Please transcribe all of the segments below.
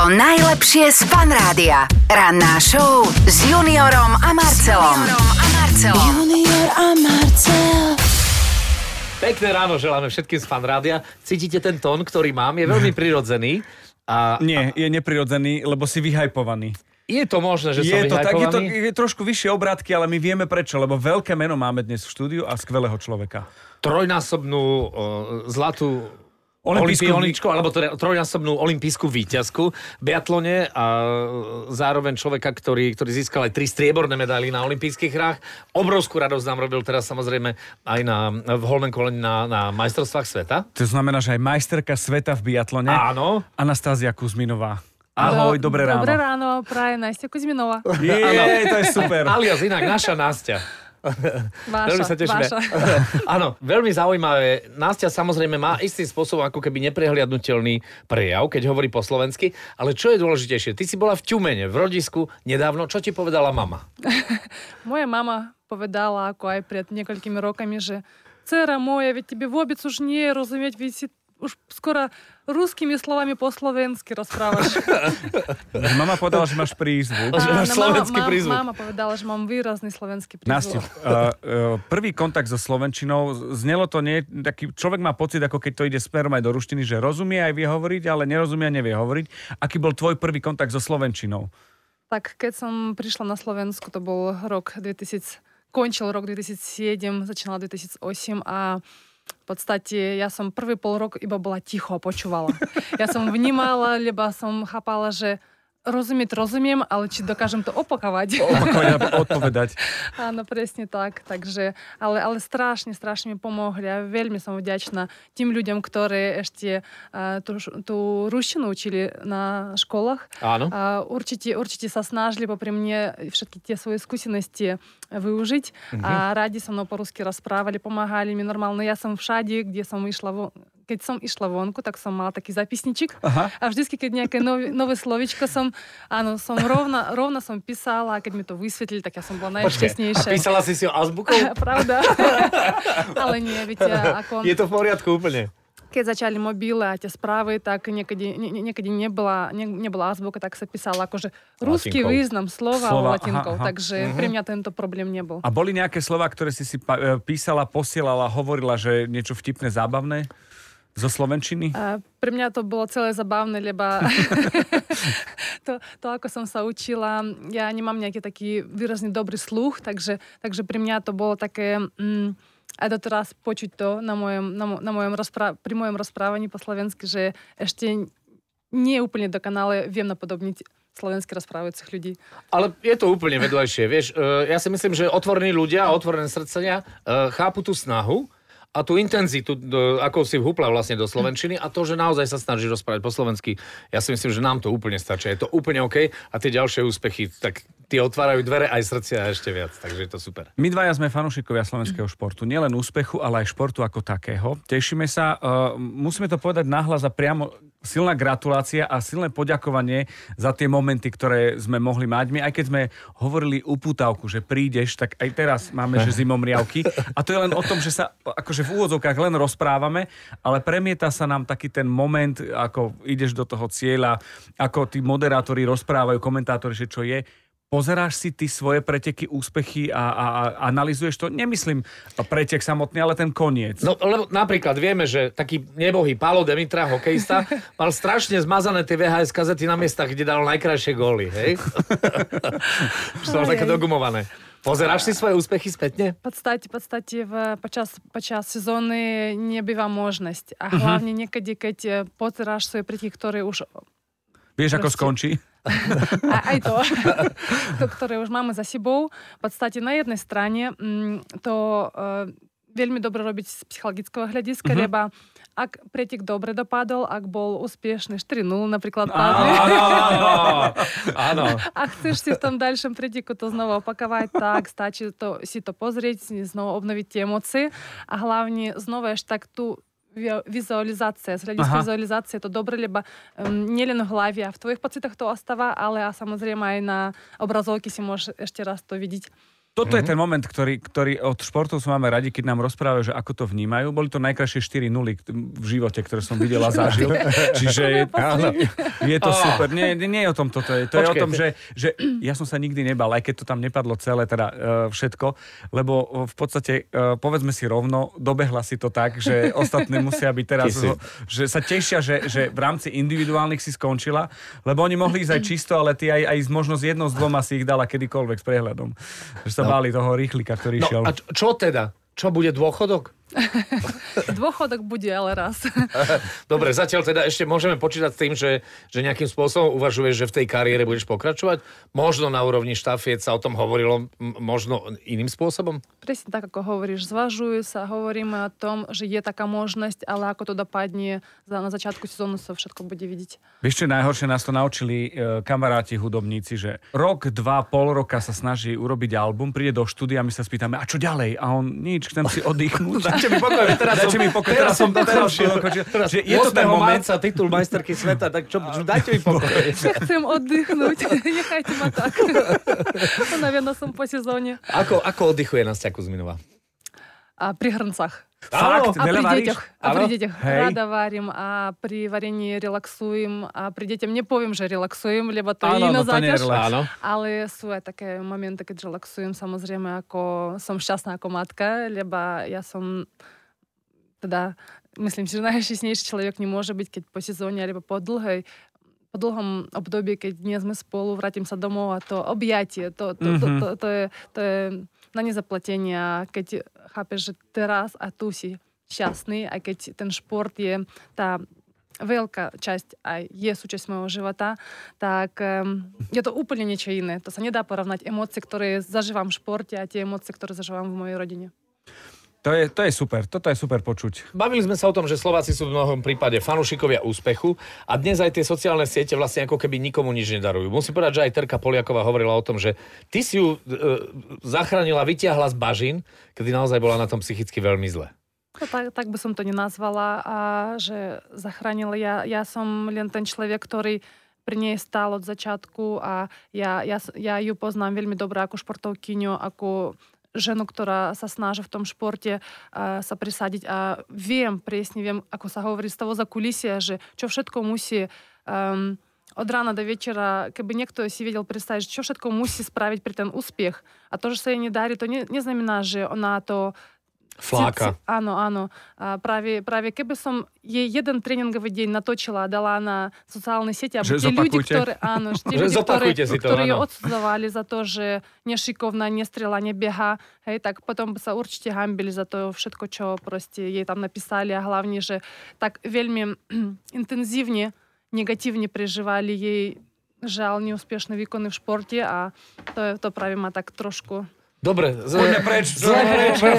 To najlepšie z Fan Rádia. Ranná show s Juniorom a Marcelom. Juniorom a Marcelom. Junior a Marcel. Pekné ráno želáme všetkým z Fan Rádia. Cítite ten tón, ktorý mám? Je veľmi prirodzený. A, Nie, je neprirodzený, lebo si vyhajpovaný. je to možné, že som Je to tak, je to je trošku vyššie obrátky, ale my vieme prečo, lebo veľké meno máme dnes v štúdiu a skvelého človeka. Trojnásobnú o, zlatú Olympijoničku, alebo teda trojnásobnú olimpijskú výťazku v biatlone a zároveň človeka, ktorý, ktorý získal aj tri strieborné medaily na olympijských hrách. Obrovskú radosť nám robil teraz samozrejme aj na, v Holmen Koleni na, na majstrovstvách sveta. To znamená, že aj majsterka sveta v biatlone. Áno. Anastázia Kuzminová. Ahoj, dobré ráno. Dobré ráno, praje Nastia Kuzminova. Je, to je super. Alias inak naša Nástia. Váša, veľmi sa tešíme. váša. Áno, veľmi zaujímavé. Nástia samozrejme má istým spôsobom ako keby neprehliadnutelný prejav, keď hovorí po slovensky, ale čo je dôležitejšie? Ty si bola v Ťumene, v rodisku nedávno. Čo ti povedala mama? Моя мама povedala, ako aj pred niekoľkými rokami, že Cera moja, veď tebe vôbec už nie je rozumieť, veď si už skoro ruskými slovami po slovensky rozprávaš. Mama povedala, že máš prízvuk. Že máš Áno, slovenský mama, prízvuk. Mama povedala, že mám výrazný slovenský Nastiu, prízvuk. uh, uh, prvý kontakt so Slovenčinou, znelo to nie, taký človek má pocit, ako keď to ide smerom aj do ruštiny, že rozumie aj vie hovoriť, ale nerozumie a nevie hovoriť. Aký bol tvoj prvý kontakt so Slovenčinou? Tak keď som prišla na Slovensku, to bol rok 2000, končil rok 2007, začínala 2008 a podstate ja som prvý pol rok iba bola ticho a počúvala. Ja som vnímala, lebo som chápala, že rozumieť rozumiem, ale či dokážem to opakovať. Opakovať a odpovedať. Áno, presne tak. Takže, ale, ale strašne, strašne mi pomohli a veľmi som vďačná tým ľuďom, ktorí ešte uh, tú, tú ruštinu učili na školách. Áno. A určite, určite sa snažili popri mne všetky tie svoje skúsenosti využiť a radi so mnou po-rusky rozprávali, pomáhali mi normálne. Ja som všade, kde som išla von, keď som išla vonku, tak som mala taký zapisniček Aha. a vždycky, keď nejaké nové, nové slovičko som, áno, som rovna, rovna som písala a keď mi to vysvetlili, tak ja som bola najšťastnejšia. písala si si o azbukou? Pravda. Ale nie, viete, ako... Je to v poriadku úplne. Keď začali mobily a tie správy, tak niekedy, nie, nie- niekedy nebola, ne, nebola azbuka, tak sa písala akože ruský Latinkou. význam slova, Slova, latinkou. aha, aha. Takže pre mňa tento problém nebol. A boli nejaké slova, ktoré si si e, písala, posielala, hovorila, že niečo vtipné, zábavné zo Slovenčiny? A pre mňa to bolo celé zabavné, lebo to, to, ako som sa učila, ja nemám nejaký taký výrazný dobrý sluch, takže, takže pre mňa to bolo také... Mm, aj doteraz počuť to na mojom, na, na mojom rozprá- pri mojom rozprávaní po slovensky, že ešte nie úplne dokonale viem napodobniť slovensky rozprávajúcich ľudí. Ale je to úplne vedľajšie, vieš. e, Ja si myslím, že otvorení ľudia a otvorené srdcenia e, chápu tú snahu a tú intenzitu, ako si vhúpla vlastne do Slovenčiny a to, že naozaj sa snaží rozprávať po slovensky. Ja si myslím, že nám to úplne stačí. Je to úplne OK a tie ďalšie úspechy, tak tie otvárajú dvere aj srdcia a ešte viac. Takže je to super. My dvaja sme fanúšikovia slovenského športu. Nielen úspechu, ale aj športu ako takého. Tešíme sa. Uh, musíme to povedať nahlas a priamo silná gratulácia a silné poďakovanie za tie momenty, ktoré sme mohli mať. My aj keď sme hovorili upútavku, že prídeš, tak aj teraz máme, že zimomriavky. A to je len o tom, že sa akože v úvodzovkách len rozprávame, ale premieta sa nám taký ten moment, ako ideš do toho cieľa, ako tí moderátori rozprávajú, komentátori, že čo je. Pozeráš si ty svoje preteky, úspechy a, a, a analizuješ to? Nemyslím pretek samotný, ale ten koniec. No, lebo napríklad vieme, že taký nebohý Pálo Demitra, hokejista, mal strašne zmazané tie VHS kazety na miestach, kde dal najkrajšie góly, hej? Už to mal také dogumované. Pozeráš si svoje úspechy spätne? В podstate, в podstate v, počas, počas sezóny nebýva možnosť. A hlavne niekedy, keď eh, pozeráš svoje preteky, ktoré už Vieš, ako skončí? Aj to, to, ktoré už máme za sebou. V podstate na jednej strane mm, to uh, veľmi dobre robiť z psychologického hľadiska, Mhm. lebo ak pretek dobre dopadol, ak bol úspešný 4-0 napríklad áno, Áno. a chceš si v tom ďalšom preteku to znova opakovať, tak stačí to, si to pozrieť, si znova obnoviť tie emócie a hlavne znova ešte tak tú vi- vizualizácia, z hľadiska Aha. vizualizácie je to dobre, lebo um, nielen v hlave a v tvojich pocitoch to ostáva, ale a samozrejme aj na obrazovke si môžeš ešte Toto je ten moment, ktorý, ktorý od športovcov máme radi, keď nám rozprávajú, že ako to vnímajú. Boli to najkrajšie 4 nuly v živote, ktoré som videl a zažil. Čiže je, áno, je to super. Nie, nie je o tom toto. Je. To je o tom, že, že ja som sa nikdy nebal, aj keď to tam nepadlo celé, teda uh, všetko, lebo v podstate, uh, povedzme si rovno, dobehla si to tak, že ostatní musia byť teraz, si- že sa tešia, že, že v rámci individuálnych si skončila, lebo oni mohli ísť aj čisto, ale ty aj, aj z- možno z jednou z dvoma si ich dala kedykoľvek s prehľadom. Že sa báli toho rýchlika, ktorý šiel. No a čo- čo teda? Čo bude dôchodok? Dôchodok bude ale raz. Dobre, zatiaľ teda ešte môžeme počítať s tým, že, že nejakým spôsobom uvažuješ, že v tej kariére budeš pokračovať. Možno na úrovni štafiet sa o tom hovorilo, m- možno iným spôsobom? Presne tak, ako hovoríš, zvažujú sa, hovoríme o tom, že je taká možnosť, ale ako to dopadne, na začiatku sezónu sa všetko bude vidieť. Vieš, čo je najhoršie? Nás to naučili e, kamaráti hudobníci, že rok, dva, pol roka sa snaží urobiť album, príde do štúdia, my sa spýtame, a čo ďalej? A on, nič, chcem si oddychnúť. Dajte mi pokoj, teraz Dajte som, mi pokoj, teraz som teraz dokončil. Teraz Že je to ten 8. moment- marca titul majsterky sveta, tak čo, čo dajte mi pokoj. Chcem oddychnúť, nechajte ma tak. Unavená som po sezóne. Ako, ako oddychuje Nastia Kuzminová? Hrncach. Fakt? A Veľa pri varíš? deťoch, a pri Áno? deťoch Hej. rada varím, a pri varení relaxujem, a pri deťom nepoviem, že relaxujem, lebo to je Áno, iná no to nie je záťaž. relax. Áno. Ale sú aj také momenty, keď relaxujem, samozrejme, ako som šťastná ako matka, lebo ja som teda, myslím že najšťastnejší človek nemôže byť, keď po sezóne, alebo po dlhej po dlhom období, keď nie sme spolu, vrátim sa domov a to objatie, to, to, to, to, to, je, to je na nezaplatenie. A Keď chápeš, že teraz a tu si šťastný, aj keď ten šport je tá veľká časť aj je súčasť môjho života, tak um, je to úplne niečo iné. To sa nedá porovnať emócie, ktoré zažívam v športe a tie emócie, ktoré zažívam v mojej rodine. To je, to je super, toto je super počuť. Bavili sme sa o tom, že Slováci sú v mnohom prípade fanúšikovia úspechu a dnes aj tie sociálne siete vlastne ako keby nikomu nič nedarujú. Musím povedať, že aj Terka Poliaková hovorila o tom, že ty si ju e, zachránila, vytiahla z bažín, kedy naozaj bola na tom psychicky veľmi zle. No, tak, tak by som to nenazvala, a že zachránila. Ja, ja som len ten človek, ktorý pri nej stál od začiatku a ja, ja, ja ju poznám veľmi dobre ako športovkyňu, ako ženu, ktorá sa snaží v tom športe a, sa prisadiť a viem, presne viem, ako sa hovorí z toho za kulisia, že čo všetko musí um, od rána do večera, keby niekto si vedel predstaviť, čo všetko musí spraviť pre ten úspech. A to, že sa jej nedarí, to ne, neznamená, že ona to Fláka. Ci- ci- Áno, áno. A práve, práve keby som jej jeden tréningový deň natočila a dala na sociálne siete, aby Že tie ľudí, zopakujte. ktoré, áno, že tie Že ľudí, ktoré, zopakujte si to, ktorí ju áno. odsudzovali za to, že nešikovná, nestrela, nebieha, hej, tak potom by sa určite hambili za to všetko, čo proste jej tam napísali a hlavne, že tak veľmi intenzívne, negatívne prežívali jej žal neúspešné výkony v športe a to, to práve ma tak trošku Dobre, zle, preč, zle, preč. zle,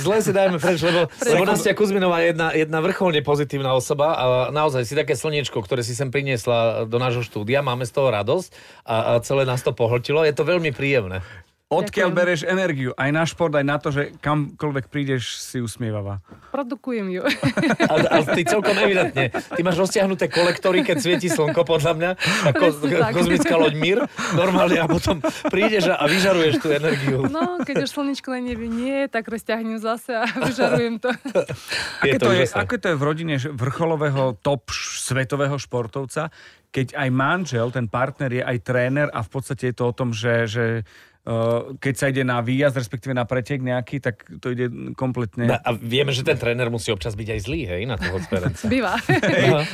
zle si dajme preč, lebo, lebo Nastia Kuzminová je jedna, jedna vrcholne pozitívna osoba a naozaj si také slniečko, ktoré si sem priniesla do nášho štúdia, máme z toho radosť a, a celé nás to pohltilo, je to veľmi príjemné. Odkiaľ Ďakujem. bereš energiu? Aj na šport, aj na to, že kamkoľvek prídeš, si usmievavá. produkujem ju. A, a ty celkom evidentne. Ty máš roztiahnuté kolektory, keď svieti slnko, podľa mňa, ako kozmická loď Mír, normálne a potom prídeš a, vyžaruješ tú energiu. No, keď už slnečko na nebi nie, tak rozťahnem zase a vyžarujem to. Aké to, je, úžasné. ako to je v rodine vrcholového top š- svetového športovca, keď aj manžel, ten partner je aj tréner a v podstate je to o tom, že, že keď sa ide na výjazd, respektíve na pretek nejaký, tak to ide kompletne... A vieme, že ten tréner musí občas byť aj zlý, hej, na toho sperenca. Býva. Aha.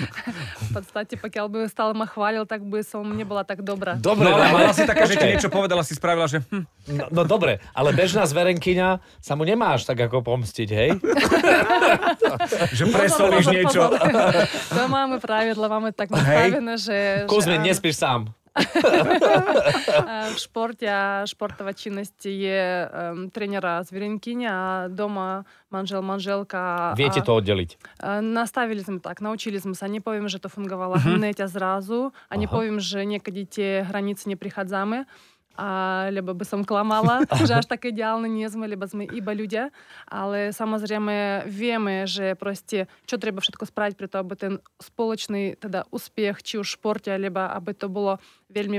v podstate, pokiaľ by stále ma chválil, tak by som nebola tak dobrá. Dobre, No ale mala si také, že ti niečo povedala, si spravila, že hm, No, no dobre, ale bežná zverenkyňa sa mu nemáš tak ako pomstiť, hej? že presolíš niečo. To máme pravidla, máme tak nastavené, že... Kuzmin, že nespíš sám. A v športe a športová činnosť je um, trénera zverenkyňa a doma manžel, manželka. Viete a, to oddeliť. a Nastavili sme tak, naučili sme sa. Nepoviem, že to fungovalo hneď a zrazu a nepoviem, že a, lebo by som klamala, že až také ideálne nie sme, lebo sme iba ľudia, ale samozrejme vieme, že proste, čo treba všetko spraviť preto, aby ten spoločný teda úspech, či už v športe, alebo aby to bolo veľmi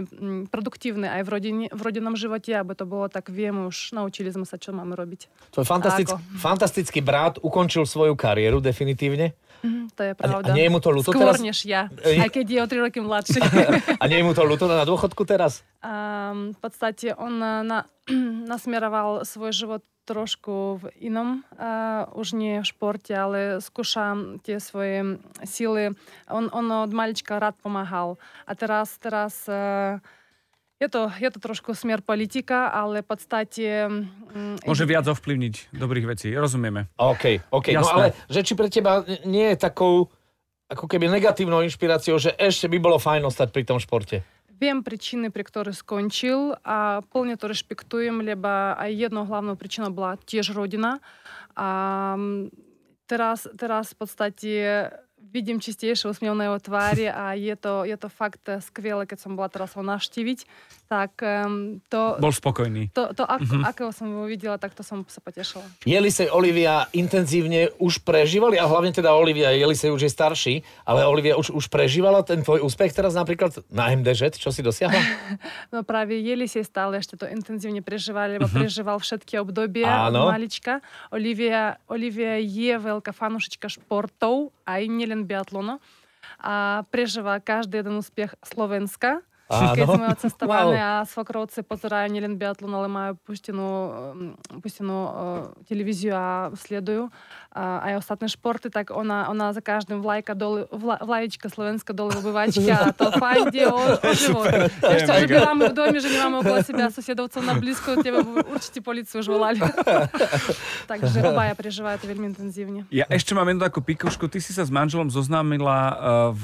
produktívne aj v, rodine, v rodinnom živote, aby to bolo tak, vieme už, naučili sme sa, čo máme robiť. Tvoj fantastick, fantastický brat ukončil svoju kariéru definitívne. Mm, to je pravda. a nie je mu to ľúto Skôr teraz? než ja, aj keď je o 3 roky mladší. A nie je mu to ľúto na dôchodku teraz? A, v podstate on eh, na, nasmeroval svoj život trošku v inom, a, už nie v športe, ale skúšam tie svoje síly. On, on od malička rád pomáhal. A teraz, teraz eh, je to, je to trošku smer politika, ale v podstate... Mm, Môže viac ovplyvniť dobrých vecí, rozumieme. OK, OK. No, Jasné. No ale že či pre teba nie je takou ako keby negatívnou inšpiráciou, že ešte by bolo fajn ostať pri tom športe? Viem príčiny, pri ktorých skončil a plne to rešpektujem, lebo aj jednou hlavnou príčinou bola tiež rodina. A mm, teraz, teraz v podstate vidím čistejšie úsmev na jeho tvári a je to, je to fakt skvelé, keď som bola teraz ho navštíviť, tak um, to, Bol spokojný. to, to ako, akého som ho videla, tak to som sa potešila. Jelisej Olivia intenzívne už prežívali, a hlavne teda Olivia, Jelisej už je starší, ale Olivia už, už prežívala ten tvoj úspech teraz napríklad na MDŽ, čo si dosiahla? No práve Jelisej stále ešte to intenzívne prežívali, lebo prežíval všetky obdobia Áno. malička. Olivia, Olivia je veľká fanušička športov, aj nielen biatlonu. A prežíva každý jeden úspech Slovenska. Áno. Keď sme odcestovali wow. a svokrovci pozerajú nielen biatlon, ale majú puštenú, mm, puštenú e, televíziu a sledujú a aj ostatné športy, tak ona, ona za každým vlajka dole, vla, vlaječka slovenska dole obyvačky a to fandí o, o život. Ešte, že bývame v domě, že nemáme okolo seba susedovcov na blízko, tebe určite policiu už volali. Takže obaja prežívajú to veľmi intenzívne. Ja ešte mám jednu takú pikošku. Ty si sa s manželom zoznámila e, v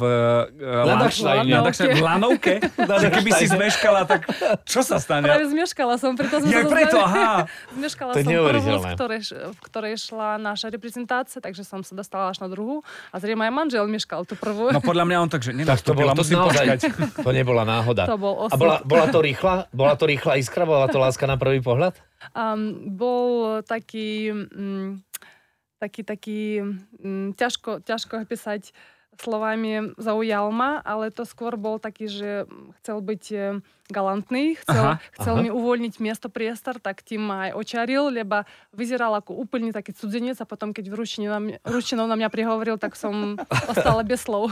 uh, Ladašlajne. Lanovke. Lanovke. že keby si zmeškala, tak čo sa stane? Práve zmeškala som, preto sme Ja sa preto, aha. Zmeškala To som prvú, neuveriteľné. ktorej, v ktorej šla naša reprezentácia, takže som sa dostala až na druhú. A zrejme aj manžel meškal tú prvú. No podľa mňa on tak, že Tak to bolo nenastúpila, to musím naozaj, to nebola náhoda. To bol A osud. bola, bola to rýchla? Bola to rýchla iskra? Bola to láska na prvý pohľad? Um, bol taký, mm, taký, taký mm, ťažko, ťažko opísať slovami zaujal ma, ale to skôr bol taký, že chcel byť e, galantný, chcel, Aha, chcel aha. mi uvoľniť miesto, priestor, tak tým ma aj očaril, lebo vyzeral ako úplne taký cudzinec a potom, keď v ruštine na mňa, ruštinou na mňa prihovoril, tak som ostala bez slov.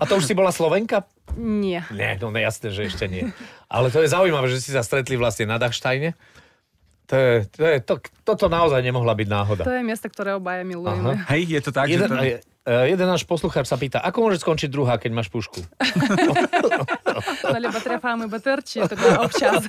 A to už si bola Slovenka? Nie. Nie, no ne, jasné, že ešte nie. Ale to je zaujímavé, že si sa stretli vlastne na Dachsteine. To je, to je, to, toto naozaj nemohla byť náhoda. To je miesto, ktoré obaja milujeme. Hej, je to tak, Jeden, že to... eh, jeden náš poslucháč sa pýta, ako môže skončiť druhá, keď máš pušku? No, lebo trefáme baterči, teda občas.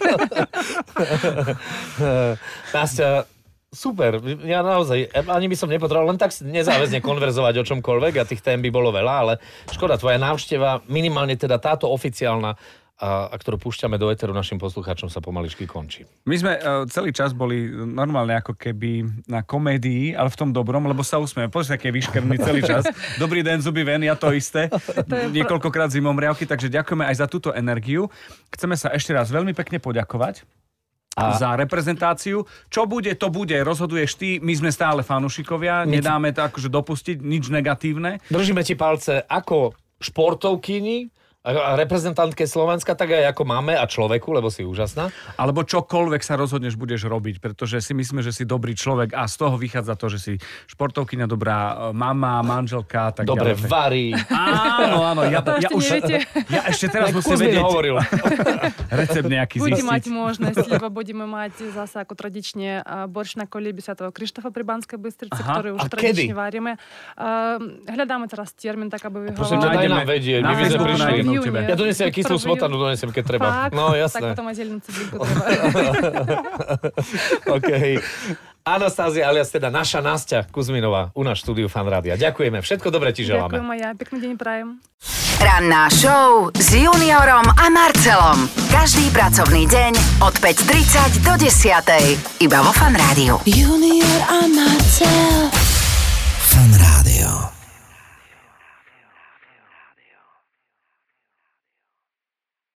Nastia, super, ja naozaj, ani by som nepotreboval len tak nezáväzne konverzovať o čomkoľvek a tých tém by bolo veľa, ale škoda, tvoja návšteva, minimálne teda táto oficiálna, a, a ktorú púšťame do eteru našim poslucháčom, sa pomaličky končí. My sme uh, celý čas boli normálne ako keby na komédii, ale v tom dobrom, lebo sa usmieme. Pozri, aký je vyškrný celý čas. Dobrý deň, zuby ven, ja to isté. je pr- Niekoľkokrát zimom riavky, takže ďakujeme aj za túto energiu. Chceme sa ešte raz veľmi pekne poďakovať. A... za reprezentáciu. Čo bude, to bude. Rozhoduješ ty, my sme stále fanúšikovia, nedáme to akože dopustiť, nič negatívne. Držíme ti palce ako športovkyni, a reprezentantke Slovenska, tak aj ako máme a človeku, lebo si úžasná. Alebo čokoľvek sa rozhodneš, budeš robiť, pretože si myslíme, že si dobrý človek a z toho vychádza to, že si športovkyňa dobrá, e, mama, manželka tak Dobre ďalej. varí. Áno, áno, ja, To ja ešte už... neviete. Ja ešte teraz Tak musím vedieť hovoril. recept nejaký Budete zistiť. mať možnosť, lebo budeme mať zase ako tradične a, borš na kolíbi Svetého Krištofa pri Banskej Bystrici, Aha, ktorý už a tradične varíme. A, hľadáme teraz termín, tak aby Prosím ťa, vyhovoval. daj nám vedieť, my sme prišli. Teba. júni. Ja donesiem aj kyslú smotanu, donesiem, keď treba. Fakt? No Tak jasné. potom aj zelenú cibulku treba. OK. Anastázia alias teda naša Nastia Kuzminová u nás štúdiu Fan Rádia. Ďakujeme, všetko dobré ti želáme. Ďakujem aj ja. Pekný deň prajem. Ranná show s Juniorom a Marcelom. Každý pracovný deň od 5.30 do 10.00. Iba vo Fan Rádiu. Junior a Marcel.